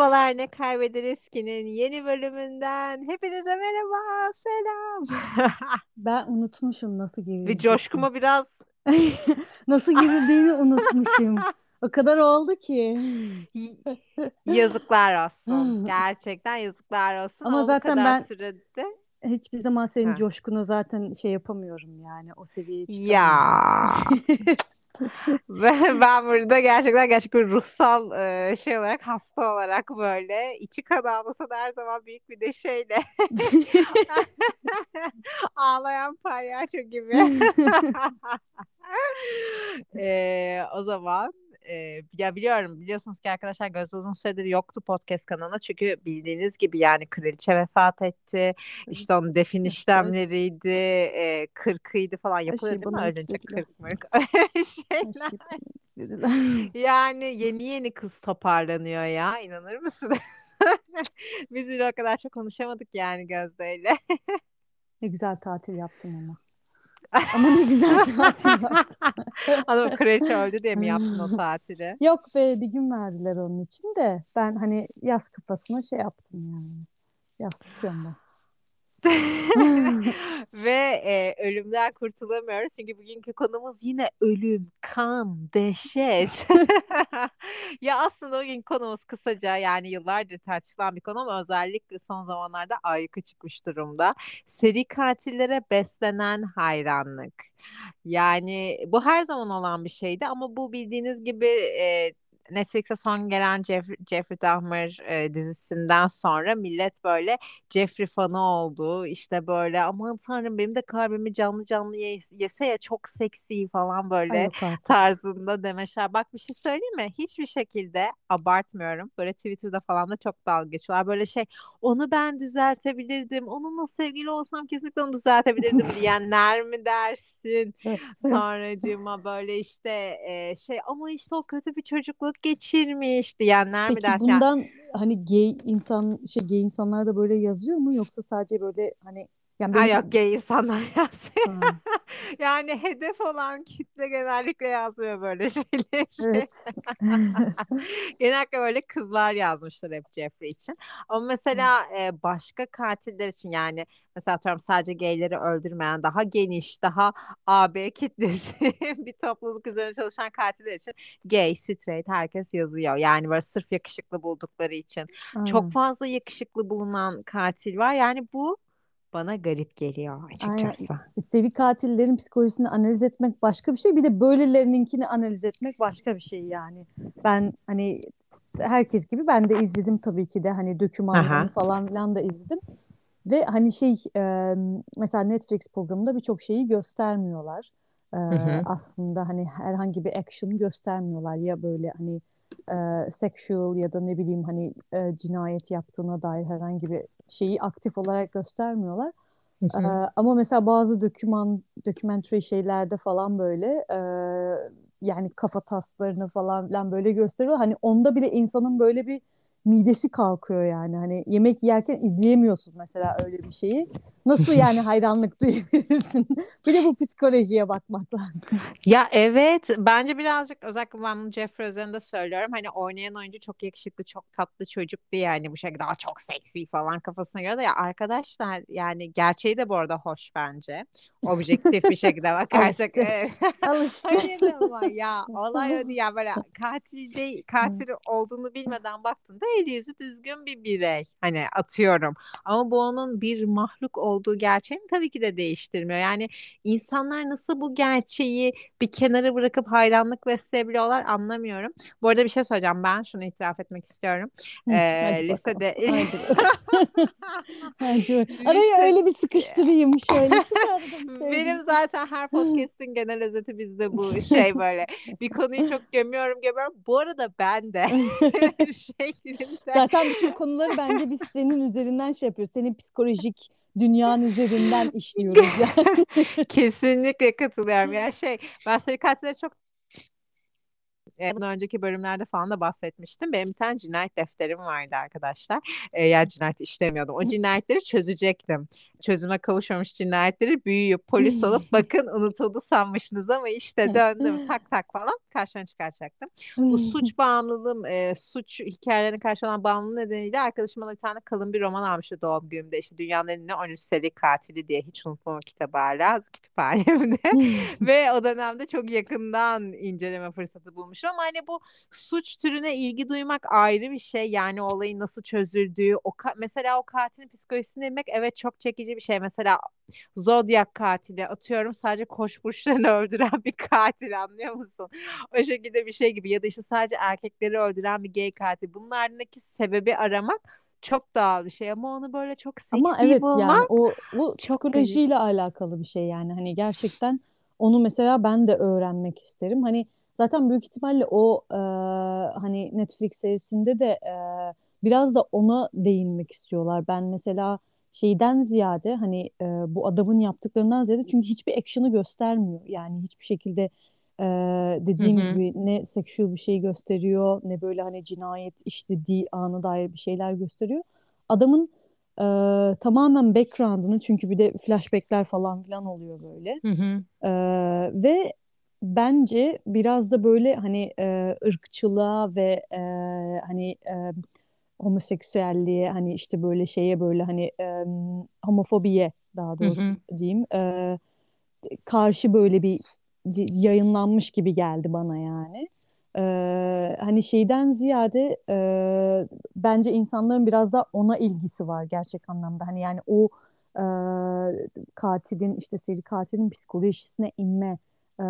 Merhabalar ne kaybederiz ki'nin yeni bölümünden hepinize merhaba selam. Ben unutmuşum nasıl Ve girildiğini. coşkuma biraz Nasıl girildiğini unutmuşum. O kadar oldu ki. yazıklar olsun. Gerçekten yazıklar olsun Ama ama zaten kadar ben sürede hiçbir zaman senin Ha. coşkunu zaten şey yapamıyorum yani o seviyeye ya çıkamıyorum. ben, ben burada gerçekten gerçek bir ruhsal e, şey olarak hasta olarak böyle içi kan ağlasa da her zaman büyük bir de şeyle ağlayan palyaço gibi. Ee, o zaman e, ya biliyorum biliyorsunuz ki arkadaşlar Gözde uzun süredir yoktu podcast kanalına. Çünkü bildiğiniz gibi yani kraliçe vefat etti. İşte onun defin işlemleriydi e, kırkıydı falan. Yapılıyor şeyi değil mi ölünce kırk mırk? Şeyler. Yüklediler. yani yeni yeni kız toparlanıyor ya inanır mısın biz o kadar çok konuşamadık yani Gözde'yle Ne güzel tatil yaptım ama. Ama ne güzel tatil yaptım. Adam kraliçe öldü diye mi yaptın o tatili? Yok be bir gün verdiler onun için de ben hani yaz kafasına şey yaptım yani. Yaz tutuyorum ben. Ve e, ölümden kurtulamıyoruz çünkü bugünkü konumuz yine ölüm, kan, dehşet. Ya aslında o gün konumuz kısaca yani yıllardır tartışılan bir konu ama özellikle son zamanlarda ayyuka çıkmış durumda. Seri katillere beslenen hayranlık. Yani bu her zaman olan bir şeydi ama bu bildiğiniz gibi e, Netflix'e son gelen Jeff- Jeffrey Dahmer e, dizisinden sonra millet böyle Jeffrey fanı oldu. İşte böyle aman tanrım benim de kalbimi canlı canlı ye- yese ya çok seksi falan Ay böyle artık. tarzında demeçler. Bak bir şey söyleyeyim mi? Hiçbir şekilde abartmıyorum. Böyle Twitter'da falan da çok dalga geçiyorlar. Böyle şey onu ben düzeltebilirdim. Onunla sevgili olsam kesinlikle onu düzeltebilirdim diyenler mi dersin? Sonracığıma böyle işte e, şey ama işte o kötü bir çocukluk geçirmiş diyenler mi Peki dersin? Yani bundan hani gay insan şey gay insanlar da böyle yazıyor mu yoksa sadece böyle hani yani Ay benim yok gay insanlar yazıyor. Ha, Yani hedef olan kitle genellikle yazmıyor böyle şeyleri. evet. Genellikle böyle kızlar yazmışlar hep Jeffrey için. Ama mesela e, başka katiller için yani mesela atıyorum sadece gayleri öldürmeyen daha geniş, daha AB kitlesi bir topluluk üzerine çalışan katiller için gay, straight herkes yazıyor. Yani böyle sırf yakışıklı buldukları için. Çok Aynen. fazla yakışıklı bulunan katil var. Yani bu bana garip geliyor Aynen. açıkçası. Seri katillerin psikolojisini analiz etmek başka bir şey. Bir de böylelerininkini analiz etmek başka bir şey yani. Ben hani herkes gibi ben de izledim tabii ki de hani dokümanlarını Aha. falan filan da izledim. Ve hani şey e, mesela Netflix programında birçok şeyi göstermiyorlar. E, Hı hı. aslında hani herhangi bir action göstermiyorlar ya böyle hani e, sexual ya da ne bileyim hani e, cinayet yaptığına dair herhangi bir şeyi aktif olarak göstermiyorlar. Hı E, ama mesela bazı doküman documentary şeylerde falan böyle e, yani kafa taslarını falan böyle gösteriyor. Hani onda bile insanın böyle bir midesi kalkıyor yani. Hani yemek yerken izleyemiyorsun mesela öyle bir şeyi. Nasıl yani hayranlık duyabilirsin? Bir de bu psikolojiye bakmak lazım. Ya evet bence birazcık özellikle ben bunu Jeffrey özelinde söylüyorum. Hani oynayan oyuncu çok yakışıklı, çok tatlı çocuk diye yani bu şekilde daha çok seksi falan kafasına göre de ya arkadaşlar yani gerçeği de bu arada hoş bence. Objektif bir şekilde bakarsak işte. evet. Al işte. Hayır ama ya olay değil ya böyle katil değil katil olduğunu bilmeden baktığında eli yüzü düzgün bir birey. Hani atıyorum. Ama bu onun bir mahluk olduğu gerçeğini tabii ki de değiştirmiyor. Yani insanlar nasıl bu gerçeği bir kenara bırakıp hayranlık besleyebiliyorlar anlamıyorum. Bu arada bir şey söyleyeceğim. Ben şunu itiraf etmek istiyorum. Hı, ee, lisede lise öyle bir sıkıştırayım. Şöyle. Benim zaten her podcast'in genel özeti bizde bu şey böyle. Bir konuyu çok gömüyorum gömüyorum. Bu arada ben de şeklinde. Zaten bütün konuları bence biz senin üzerinden şey yapıyoruz. Senin psikolojik dünyanın üzerinden işliyoruz yani. Kesinlikle katılıyorum. Ya şey ben seri çok e, bundan önceki bölümlerde falan da bahsetmiştim. Benim bir tane cinayet defterim vardı arkadaşlar. E, yani cinayet işlemiyordum. O cinayetleri çözecektim. Çözüme kavuşmamış cinayetleri büyüyor. Polis olup bakın unutuldu sanmışsınız ama işte döndüm tak tak falan karşına çıkaracaktım. Bu suç bağımlılığım, e, suç hikayelerine karşı olan bağımlılığı nedeniyle arkadaşım bana bir tane kalın bir roman almıştı doğum günümde. İşte Dünyanın en ünlü 13 seri katili diye hiç unutmam kitabı hala kütüphanemde. Ve o dönemde çok yakından inceleme fırsatı bulmuşum ama hani bu suç türüne ilgi duymak ayrı bir şey. Yani olayın nasıl çözüldüğü, o mesela o katilin psikolojisini bilmek evet çok çekici bir şey. Mesela Zodiac katili atıyorum sadece koç burçlarını öldüren bir katil anlıyor musun? O şekilde bir şey gibi ya da işte sadece erkekleri öldüren bir gay katil. Bunlardaki sebebi aramak çok doğal bir şey ama onu böyle çok seksi Ama evet bulmak yani o bu çok psikolojiyle alakalı bir şey yani hani gerçekten onu mesela ben de öğrenmek isterim. Hani zaten büyük ihtimalle o e, hani Netflix serisinde de e, biraz da ona değinmek istiyorlar. Ben mesela şeyden ziyade hani e, bu adamın yaptıklarından ziyade çünkü hiçbir action'ı göstermiyor. Yani hiçbir şekilde e, dediğim Hı hı. gibi ne sexual bir şey gösteriyor ne böyle hani cinayet işlediği ana dair bir şeyler gösteriyor. Adamın e, tamamen background'ını çünkü bir de flashbackler falan filan oluyor böyle. Hı hı. E, ve bence biraz da böyle hani e, ırkçılığa ve e, hani e, homoseksüelliğe hani işte böyle şeye böyle hani e, homofobiye daha Hı doğrusu hı. diyeyim e, karşı böyle bir yayınlanmış gibi geldi bana yani. E, hani şeyden ziyade e, bence insanların biraz da ona ilgisi var gerçek anlamda. Hani yani o e, katilin işte seri katilin psikolojisine inme ee,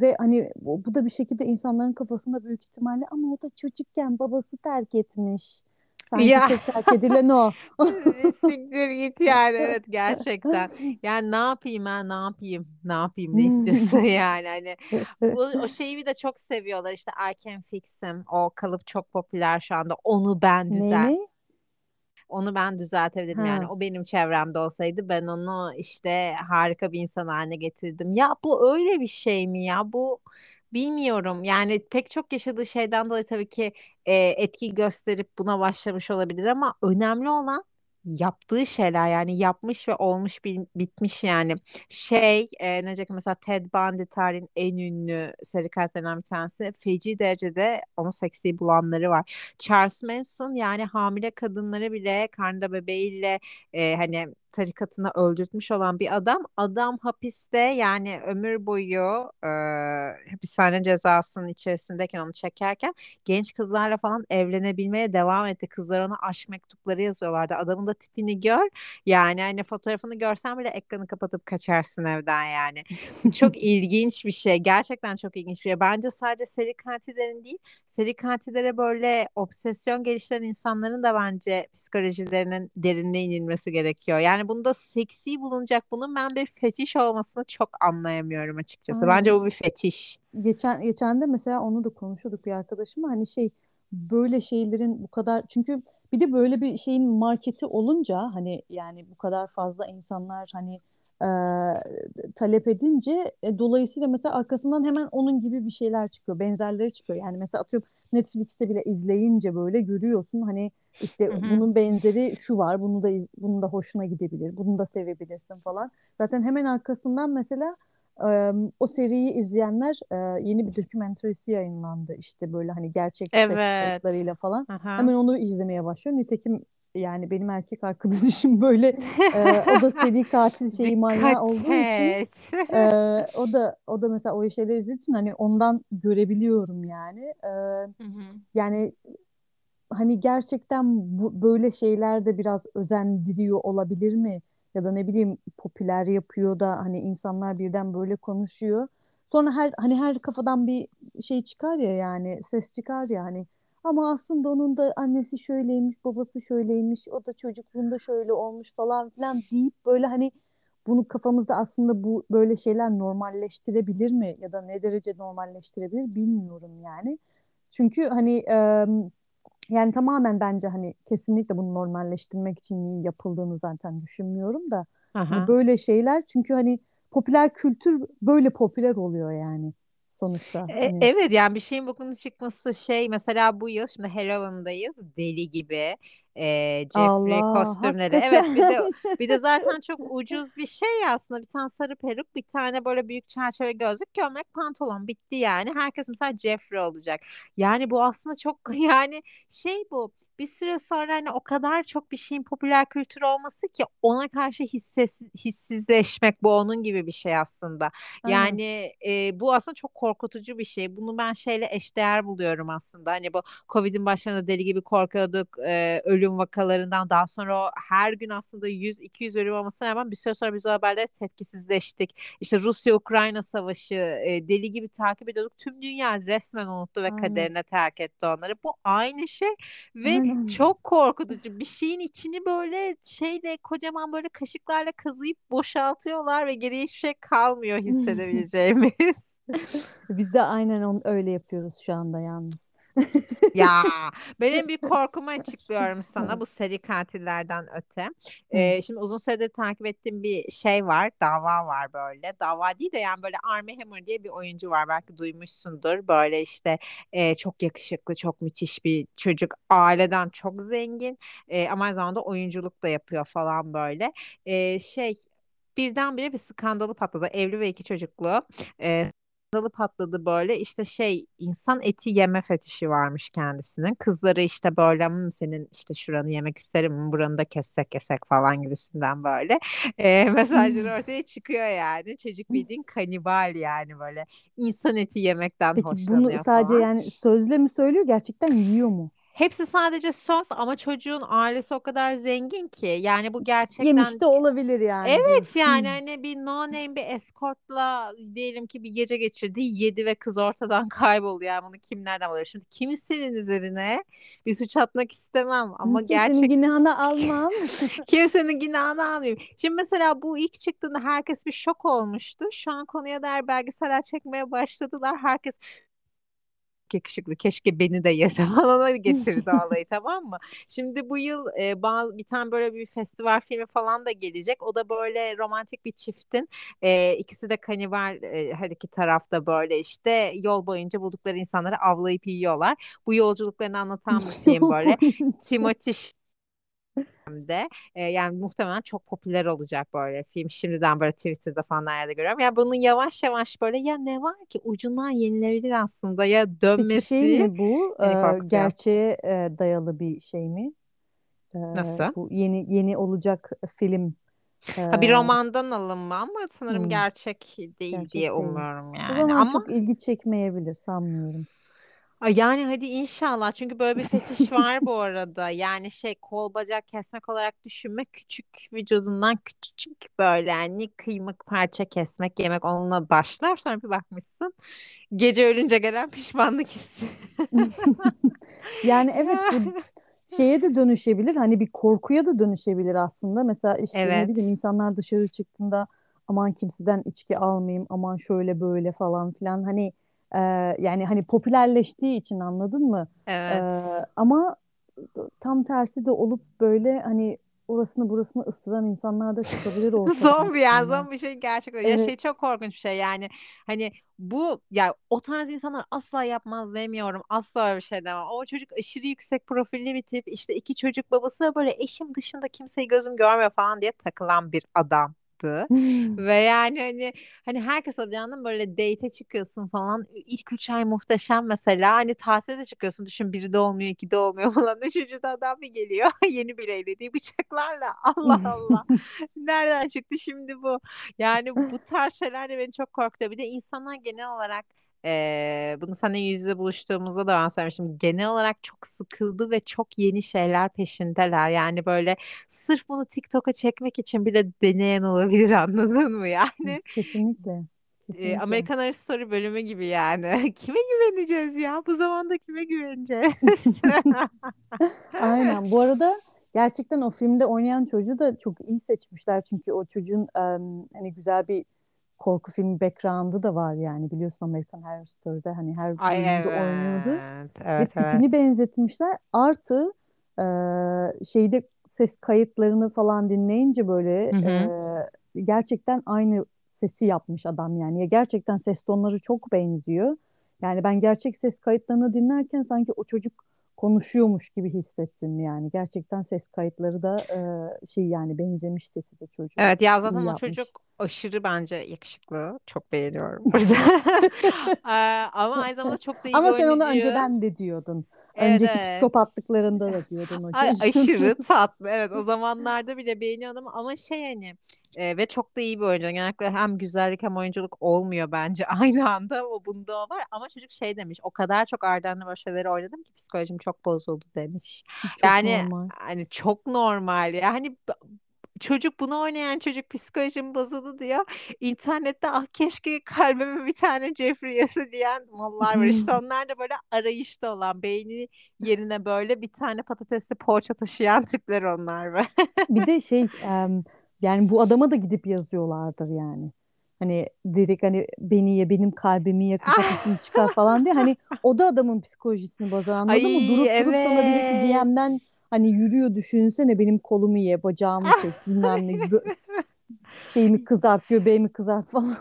ve hani bu, bu da bir şekilde insanların kafasında büyük ihtimalle ama o da çocukken babası terk etmiş. Sanki Ya tek terk edilen o. Bir Siktir git yani evet gerçekten. Yani ne yapayım ben ne yapayım ne yapayım ne istiyorsun yani hani bu o şeyi de çok seviyorlar işte I can fix him o kalıp çok popüler şu anda onu ben Ne düzelt ne? Onu ben düzeltebilirim yani Ha. o benim çevremde olsaydı ben onu işte harika bir insan haline getirdim. Ya bu öyle bir şey mi ya bu bilmiyorum yani pek çok yaşadığı şeyden dolayı tabii ki e, etki gösterip buna başlamış olabilir ama önemli olan yaptığı şeyler yani yapmış ve olmuş bitmiş yani şey e, ne mesela Ted Bundy tarihin en ünlü seri katillerinden bir tanesi feci derecede onu seksi bulanları var. Charles Manson yani hamile kadınları bile karnında bebeğiyle e, hani tarikatını öldürtmüş olan bir adam. Adam hapiste yani ömür boyu e, hapishane cezasının içerisindeyken onu çekerken genç kızlarla falan evlenebilmeye devam etti. Kızlar ona aşk mektupları yazıyorlardı. Adamın da tipini gör. Yani hani fotoğrafını görsen bile ekranı kapatıp kaçarsın evden yani. Çok ilginç bir şey. Gerçekten çok ilginç bir şey. Bence sadece seri katillerin değil, seri katillere böyle obsesyon geliştiren insanların da bence psikolojilerinin derinine inilmesi gerekiyor. Yani bunda seksi bulunacak bunun ben bir fetiş olmasını çok anlayamıyorum açıkçası. Bence Aynen. bu bir fetiş. Geçen geçen de mesela onu da konuşuyorduk bir arkadaşımla hani şey böyle şeylerin bu kadar çünkü bir de böyle bir şeyin marketi olunca hani yani bu kadar fazla insanlar hani e, talep edince e, dolayısıyla mesela arkasından hemen onun gibi bir şeyler çıkıyor benzerleri çıkıyor yani mesela atıyorum Netflix'te bile izleyince böyle görüyorsun hani işte Hı hı. bunun benzeri şu var bunu da iz- bunun da hoşuna gidebilir bunu da sevebilirsin falan zaten hemen arkasından mesela Eee, o seriyi izleyenler eee, yeni bir dokümenterisi yayınlandı işte böyle hani gerçek ses Evet. kayıtlarıyla falan. Aha. Hemen onu izlemeye başlıyor. Nitekim yani benim erkek arkadaşım böyle eee, o da seri katil şeyi manyağı olduğu için eee, o da o da mesela o şeyleri izlediği için hani ondan görebiliyorum yani. Hı hı. yani hani gerçekten bu, böyle şeyler de biraz özendiriyor olabilir mi? Ya da ne bileyim popüler yapıyor da hani insanlar birden böyle konuşuyor. Sonra her hani her kafadan bir şey çıkar ya yani ses çıkar ya hani ama aslında onun da annesi şöyleymiş, babası şöyleymiş, o da çocukluğunda şöyle olmuş falan filan deyip böyle hani bunu kafamızda aslında bu böyle şeyler normalleştirebilir mi ya da ne derece normalleştirebilir bilmiyorum yani. Çünkü hani yani tamamen bence hani kesinlikle bunu normalleştirmek için yapıldığını zaten düşünmüyorum da hani Aha. böyle şeyler çünkü hani popüler kültür böyle popüler oluyor yani sonuçta E- hani evet yani bir şeyin bokunu çıkması şey mesela bu yıl şimdi Halloween'dayız deli gibi. E, Jeffrey Allah kostümleri. Evet bir de hakikaten. bir de zaten çok ucuz bir şey aslında. Bir tane sarı peruk, bir tane böyle büyük çerçeve gözlük, gömlek, pantolon bitti yani. Herkes mesela Jeffrey olacak. Yani bu aslında çok yani şey bu. Bir süre sonra hani o kadar çok bir şeyin popüler kültür olması ki ona karşı hisses, hissizleşmek bu onun gibi bir şey aslında. Evet. Yani e, bu aslında çok korkutucu bir şey. Bunu ben şeyle eşdeğer buluyorum aslında. Hani bu Covid'in başlarında deli gibi korkuyorduk. e, ölüm vakalarından daha sonra o her gün aslında 100-200 ölüm olmasına rağmen bir süre sonra biz o haberlere tepkisizleştik. İşte Rusya-Ukrayna savaşı e, deli gibi takip ediyorduk. Tüm dünya resmen unuttu ve Aynen. kaderine terk etti onları. Bu aynı şey ve Aynen. çok korkutucu. Bir şeyin içini böyle şeyle kocaman böyle kaşıklarla kazıyıp boşaltıyorlar ve geriye hiçbir şey kalmıyor hissedebileceğimiz. Biz de aynen öyle yapıyoruz şu anda yalnız. Ya benim bir korkumu açıklıyorum sana bu seri katillerden öte. Ee, şimdi uzun süredir takip ettiğim bir şey var, dava var böyle. Dava değil de yani böyle Armie Hammer diye bir oyuncu var belki duymuşsundur. Böyle işte e, çok yakışıklı, çok müthiş bir çocuk. Aileden çok zengin e, ama aynı zamanda oyunculuk da yapıyor falan böyle. E, şey birdenbire bir skandalı patladı. Evli ve iki çocuklu. E, skandalı patladı böyle işte şey insan eti yeme fetişi varmış kendisinin. Kızları işte böyle "Hmm, senin işte şuranı yemek isterim mi buranı da kessek kesek falan gibisinden böyle e, mesajlar ortaya çıkıyor yani. Çocuk bildiğin kanibal yani böyle insan eti yemekten Peki bunu hoşlanıyor sadece falan. yani sözle mi söylüyor gerçekten yiyor mu? Hepsi sadece söz ama çocuğun ailesi o kadar zengin ki yani bu Yemiş gerçekten de olabilir yani Evet yani hani bir no name bir escortla diyelim ki bir gece geçirdi yedi ve kız ortadan kayboldu yani bunu kim nereden buluyor şimdi kimsenin üzerine bir suç atmak istemem ama Kimsenin gerçek günahını almam. kimsenin günahını almayayım. Şimdi mesela bu ilk çıktığında herkes bir şok olmuştu. Şu an konuya dair belgeseller çekmeye başladılar. Herkes yakışıklı keşke beni de yese falan ona getirdi olayı tamam mı? Şimdi bu yıl e, bazı, bir tane böyle bir festival filmi falan da gelecek. O da böyle romantik bir çiftin e, ikisi de kanibal e, her iki tarafta böyle işte yol boyunca buldukları insanları avlayıp yiyorlar. Bu yolculuklarını anlatan bir film böyle. Timothy de e, yani muhtemelen çok popüler olacak böyle film. Şimdiden böyle Twitter'da falan her yerde görüyorum. Ya bunun yavaş yavaş böyle ya ne var ki ucundan yenilebilir aslında ya Peki şey dönmesi mi bu e, gerçeğe e, dayalı bir şey mi? E, Nasıl? bu yeni yeni olacak film. E, Ha bir romandan alınma ama sanırım hmm, gerçek değil diye gerçek değil. umuyorum O yani. zaman Ama çok ilgi çekmeyebilir sanmıyorum. Ay Yani hadi inşallah çünkü böyle bir fetiş var bu arada. Yani şey kol bacak kesmek olarak düşünme. Küçük vücudundan küçücük böyle yani kıymık parça kesmek yemek onunla başlar. Sonra bir bakmışsın gece ölünce gelen pişmanlık hissi. Yani evet bu şeye de dönüşebilir. Hani bir korkuya da dönüşebilir aslında. Mesela işte ne bileyim insanlar dışarı çıktığında aman kimseden içki almayayım, aman şöyle böyle falan filan. Hani e, yani hani popülerleştiği için anladın mı? E, Evet. ama tam tersi de olup böyle hani orasını burasını ısıran insanlar da çıkabilir ortaya Zombi yani aslında. zombi şey gerçekten ya Evet. şey çok korkunç bir şey yani hani bu ya o tarz insanlar asla yapmaz demiyorum asla öyle bir şey demem o çocuk aşırı yüksek profilli bir tip işte iki çocuk babası ve böyle eşim dışında kimseyi gözüm görmüyor falan diye takılan bir adamdı ve yani hani hani herkes o bir yandan böyle date'e çıkıyorsun falan ilk üç ay muhteşem mesela hani tatilde de çıkıyorsun düşün biri de olmuyor iki de olmuyor falan üçüncü de adam bir geliyor yeni bir evliliği bıçaklarla Allah Allah Nereden çıktı şimdi bu? Yani bu tarz şeyler de beni çok korkutuyor. Bir de insanlar genel olarak eee, bunu seninle yüz yüze buluştuğumuzda da ben söylemiştim. Genel olarak çok sıkıldı ve çok yeni şeyler peşindeler. Yani böyle sırf bunu TikTok'a çekmek için bile deneyen olabilir anladın mı? Yani Kesinlikle. Kesinlikle. American Horror Story bölümü gibi yani. Kime güveneceğiz ya? Bu zamanda kime güveneceğiz? Aynen. Bu arada gerçekten o filmde oynayan çocuğu da çok iyi seçmişler. Çünkü o çocuğun em, hani güzel bir korku filmi background'ı da var yani biliyorsun American Horror Story'de hani her Ay bölümünde oynuyordu evet. ve Evet tipini evet. benzetmişler. Artı e, şeyde ses kayıtlarını falan dinleyince böyle Hı hı. e, gerçekten aynı sesi yapmış adam yani. Ya gerçekten ses tonları çok benziyor. Yani ben gerçek ses kayıtlarını dinlerken sanki o çocuk konuşuyormuş gibi hissettim yani. Gerçekten ses kayıtları da e, şey yani benzemiş sesi de çocuğun. Evet ya zaten İyi o yapmış. çocuk aşırı bence yakışıklı. Çok beğeniyorum. Yüzden. Eee, Ama aynı zamanda çok da iyi bir Ama sen onu oyuncu. önceden de diyordun. Evet Önceki evet. psikopatlıklarında da diyordun o Ay, aşırı tatlı. Evet o zamanlarda bile beğeniyordum ama şey hani e, ve çok da iyi bir oyuncu. Genellikle hem güzellik hem oyunculuk olmuyor bence aynı anda. O bunda o var ama çocuk şey demiş. O kadar çok Arden'le böyle şeyleri oynadım ki psikolojim çok bozuldu demiş. Çok Yani normal. hani çok normal ya. Çocuk bunu oynayan çocuk psikolojim bozuldu diyor. İnternette ah keşke kalbime bir tane Jeffrey yese diyen mallar var. İşte onlar da böyle arayışta olan beyni yerine böyle bir tane patatesli poğaça taşıyan tipler onlar be. Bir de şey yani bu adama da gidip yazıyorlardır yani. Hani direkt hani beni ye benim kalbimi ye kafatasını çıkar falan diye. Hani o da adamın psikolojisini bozar anladın mı? Ay Durup durup sana birisi evet. DM'den hani yürüyor düşünsene benim kolumu ye bacağımı çek bilmem ne şeyimi kızart göbeğimi kızart falan.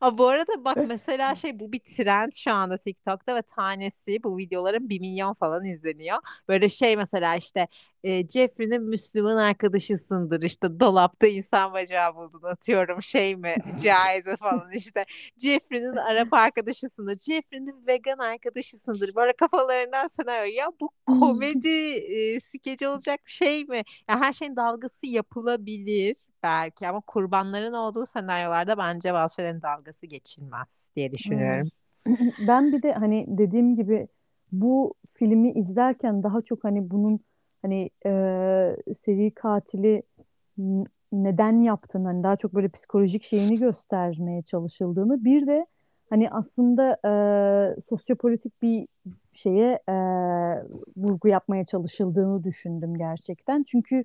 Aa, bu arada bak mesela şey bu bir trend şu anda TikTok'ta ve tanesi bu videoların bir milyon falan izleniyor. Böyle şey mesela işte e, Jeffrey'nin Müslüman arkadaşısındır işte dolapta insan bacağı buldun atıyorum şey mi caize falan işte Jeffrey'nin Arap arkadaşısındır Jeffrey'nin vegan arkadaşısındır böyle kafalarından senaryo ya bu komedi e, skeci olacak bir şey mi? Ya her şeyin dalgası yapılabilir belki ama kurbanların olduğu senaryolarda bence bazı şeylerin dalgası geçilmez diye düşünüyorum. Ben bir de hani dediğim gibi bu filmi izlerken daha çok hani bunun hani e, seri katili neden yaptığını hani daha çok böyle psikolojik şeyini göstermeye çalışıldığını bir de hani aslında e, sosyopolitik bir şeye e, vurgu yapmaya çalışıldığını düşündüm gerçekten. Çünkü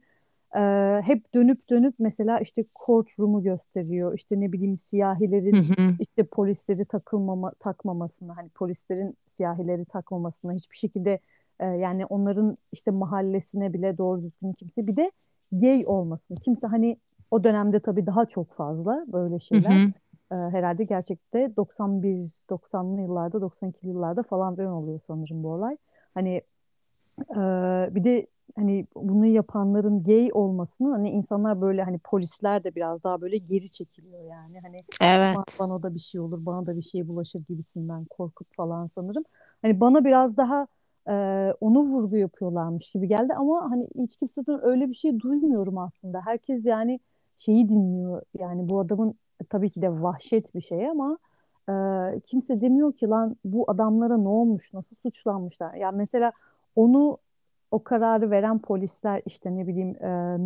e, hep dönüp dönüp mesela işte courtroom'u gösteriyor. İşte ne bileyim Hı siyahilerin hı. işte polisleri takılmama takmamasını hani polislerin siyahileri takmamasını hiçbir şekilde e, yani onların işte mahallesine bile doğru düzgün kimse bir de gay olmasını kimse hani o dönemde tabii daha çok fazla böyle Hı şeyler hı. E, herhalde gerçekte 91 90'lı yıllarda 92'li yıllarda falan filan oluyor sanırım bu olay. Hani ee, bir de hani bunu yapanların gay olmasını hani insanlar böyle hani polisler de biraz daha böyle geri çekiliyor yani hani Evet. bana da bir şey olur bana da bir şey bulaşır gibisinden korkup falan sanırım. Hani bana biraz daha e, onu vurgu yapıyorlarmış gibi geldi ama hani hiç kimseden öyle bir şey duymuyorum aslında. Herkes yani şeyi dinliyor yani bu adamın e, tabii ki de vahşet bir şey ama e, kimse demiyor ki lan bu adamlara ne olmuş nasıl suçlanmışlar. Ya mesela onu o kararı veren polisler işte ne bileyim e,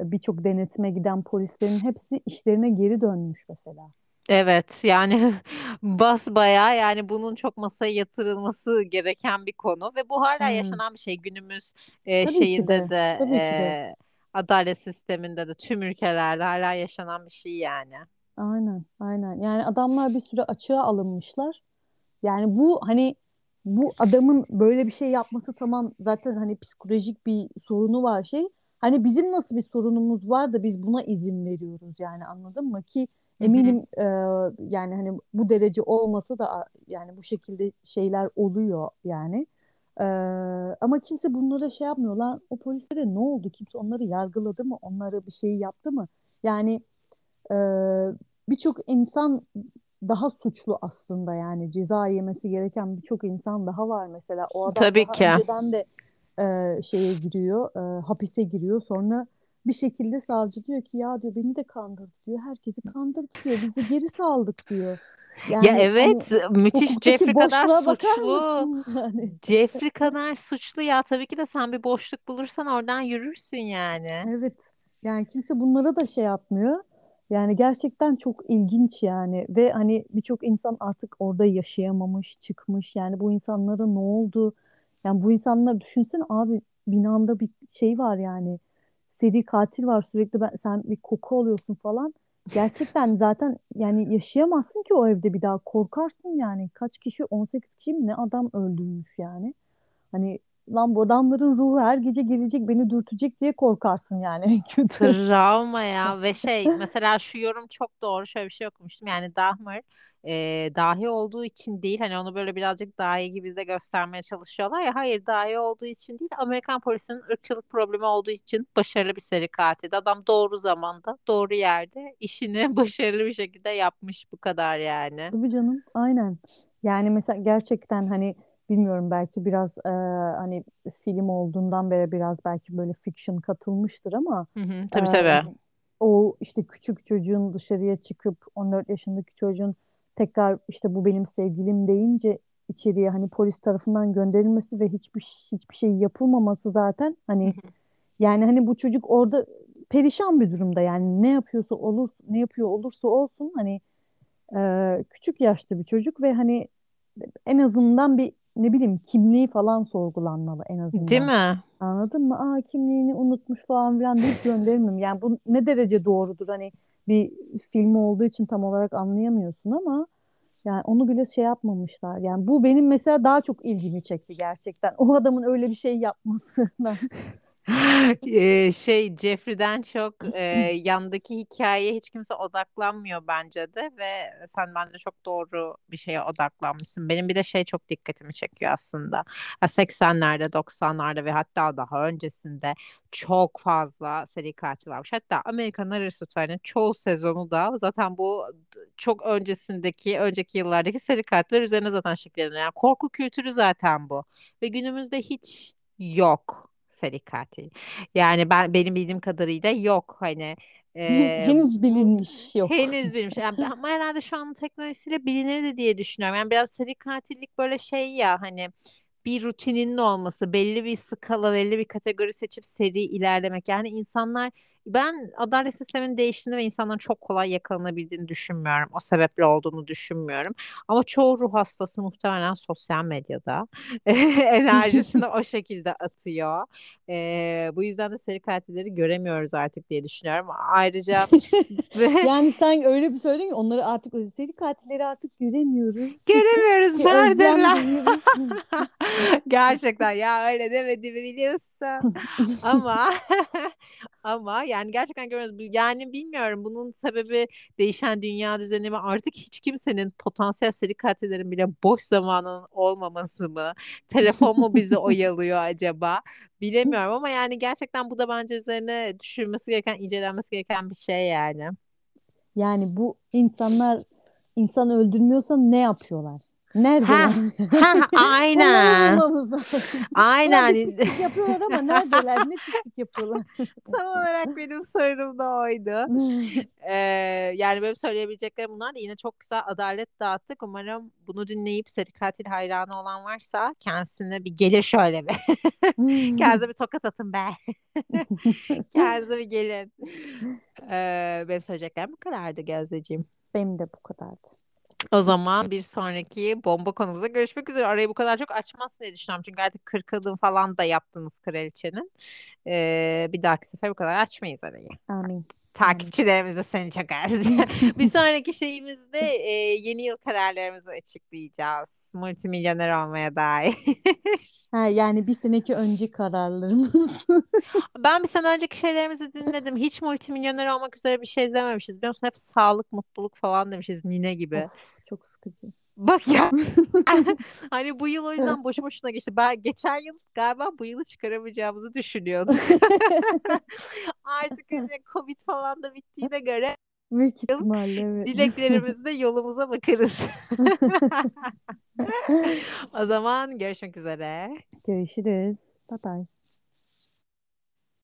birçok denetime giden polislerin hepsi işlerine geri dönmüş mesela. Evet yani basbayağı yani bunun çok masaya yatırılması gereken bir konu ve bu hala Evet. yaşanan bir şey günümüz e, Tabii şeyinde de. de Tabii ki de. e, adalet sisteminde de tüm ülkelerde hala yaşanan bir şey yani. Aynen, aynen. Yani adamlar bir süre açığa alınmışlar. Yani bu hani bu adamın böyle bir şey yapması tamam zaten hani psikolojik bir sorunu var şey. Hani bizim nasıl bir sorunumuz var da biz buna izin veriyoruz yani anladın mı? Ki Hı hı. eminim e, yani hani bu derece olmasa da yani bu şekilde şeyler oluyor yani. E, ama kimse bunlara şey yapmıyor lan o polislere ne oldu? Kimse onları yargıladı mı? Onlara bir şey yaptı mı? Yani e, birçok insan daha suçlu aslında yani ceza yemesi gereken birçok insan daha var mesela. O adam Tabii daha ki. önceden de e, şeye giriyor, e, hapise giriyor. Sonra bir şekilde savcı diyor ki ya diyor beni de kandırdı diyor. Herkesi kandırdı diyor. Biz de geri saldık diyor. Ya Yani hani evet müthiş hukuktaki Jeffrey kadar suçlu. yani? Jeffrey kadar suçlu ya tabii ki de sen bir boşluk bulursan oradan yürürsün yani. Evet. Yani kimse bunlara da şey yapmıyor. Yani gerçekten çok ilginç yani ve hani birçok insan artık orada yaşayamamış, çıkmış. Yani bu insanlara ne oldu? Yani bu insanlar düşünsene abi binanda bir şey var yani. Seri katil var sürekli ben, sen bir koku alıyorsun falan. Gerçekten zaten yani yaşayamazsın ki o evde bir daha korkarsın yani. Kaç kişi 18 kişi mi ne adam öldürmüş yani. Hani lan bu adamların ruhu her gece gelecek beni dürtecek diye korkarsın yani. En kötü. Travma ya. Ve şey mesela şu yorum çok doğru. Şöyle bir şey okumuştum. Yani Dahmer e, dahi olduğu için değil. Hani onu böyle birazcık dahi gibi de göstermeye çalışıyorlar ya. Hayır dahi olduğu için değil. Amerikan polisinin ırkçılık problemi olduğu için başarılı bir seri katil adam doğru zamanda doğru yerde işini başarılı bir şekilde yapmış bu kadar yani. Tabii canım. Aynen. Yani mesela gerçekten hani bilmiyorum belki biraz e, hani film olduğundan beri biraz belki böyle fiction katılmıştır ama Hı hı, e, tabii tabii. o işte küçük çocuğun dışarıya çıkıp 14 yaşındaki çocuğun tekrar işte bu benim sevgilim deyince içeriye hani polis tarafından gönderilmesi ve hiçbir hiçbir şey yapılmaması zaten Hı hani hı. yani hani bu çocuk orada perişan bir durumda yani ne yapıyorsa olur ne yapıyor olursa olsun hani e, küçük yaşta bir çocuk ve hani en azından bir ne bileyim kimliği falan sorgulanmalı en Değil azından. mi? Anladın mı? Aa kimliğini unutmuş falan filan deyip gönderilmem. Yani bu ne derece doğrudur? Hani bir film olduğu için tam olarak anlayamıyorsun ama yani onu bile şey yapmamışlar. Yani bu benim mesela daha çok ilgimi çekti gerçekten. O adamın öyle bir şey yapmasından. Eee, şey Jeffrey'den çok eee, yandaki hikayeye hiç kimse odaklanmıyor bence de ve sen bence çok doğru bir şeye odaklanmışsın. Benim bir de şey çok dikkatimi çekiyor aslında. Ha, 80'lerde, 90'larda ve hatta daha öncesinde çok fazla seri katil varmış. Hatta Amerikan Aristoteli'nin çoğu sezonu da zaten bu çok öncesindeki, önceki yıllardaki seri katiller üzerine zaten şekilleniyor. Yani korku kültürü zaten bu. Ve günümüzde hiç yok seri katil. Yani ben benim bildiğim kadarıyla yok hani e, Henüz bilinmiş yok. henüz bilmiş. Yani, ama herhalde şu an teknolojisiyle bilinir de diye düşünüyorum. Yani biraz seri katillik böyle şey ya hani bir rutininin olması, belli bir skala, belli bir kategori seçip seri ilerlemek. Yani insanlar ben adalet sisteminin değiştiğini ve insanların çok kolay yakalanabildiğini düşünmüyorum. O sebeple olduğunu düşünmüyorum. Ama çoğu ruh hastası muhtemelen sosyal medyada enerjisini o şekilde atıyor. Ee, bu yüzden de seri katilleri göremiyoruz artık diye düşünüyorum. Ayrıca ve Yani sen öyle bir söyledin ki onları artık seri katilleri artık göremiyoruz. göremiyoruz neredeler? Gerçekten ya öyle demediğimi biliyorsun. Ama ama yani gerçekten görmüyoruz. Yani bilmiyorum bunun sebebi değişen dünya düzeni mi? Artık hiç kimsenin potansiyel seri katillerin bile boş zamanının olmaması mı? Telefon mu bizi oyalıyor acaba? Bilemiyorum ama yani gerçekten bu da bence üzerine düşünülmesi gereken, incelenmesi gereken bir şey yani. Yani bu insanlar insan öldürmüyorsa ne yapıyorlar? Neredeler? Ha, ha, aynen. Aynen. pislik yapıyorlar ama neredeler? Ne pislik yapıyorlar? Tam olarak benim sorum da oydu. Ee, yani benim söyleyebileceklerim bunlar da yine çok güzel adalet dağıttık. Umarım bunu dinleyip seri katil hayranı olan varsa kendisine bir gelir şöyle bir. Kendinize bir tokat atın be. Kendinize bir gelin. Ee, benim söyleyeceklerim bu kadardı Gözdeciğim. Benim de bu kadardı. O zaman bir sonraki bomba konumuzda görüşmek üzere. Arayı bu kadar çok açmazsın diye düşünüyorum. Çünkü artık 40 adım falan da yaptınız kraliçenin. Ee, bir dahaki sefer bu kadar açmayız arayı. Amin. Takipçilerimiz de seni çok özlüyor. Bir sonraki şeyimizde e, yeni yıl kararlarımızı açıklayacağız. Multimilyoner olmaya dair. Ha, yani bir seneki önce kararlarımız. Ben bir sene önceki şeylerimizi dinledim. Hiç multimilyoner olmak üzere bir şey dememişiz. Biliyor musun? Hep sağlık, mutluluk falan demişiz Nine gibi. Çok sıkıcı. Bak ya hani bu yıl o yüzden boşu boşuna geçti. Ben geçen yıl galiba bu yılı çıkaramayacağımızı düşünüyorduk. Artık hani Covid falan da bittiğine göre Büyük ihtimalle evet. dileklerimizle yolumuza bakarız. O zaman görüşmek üzere. Görüşürüz. Bye bye.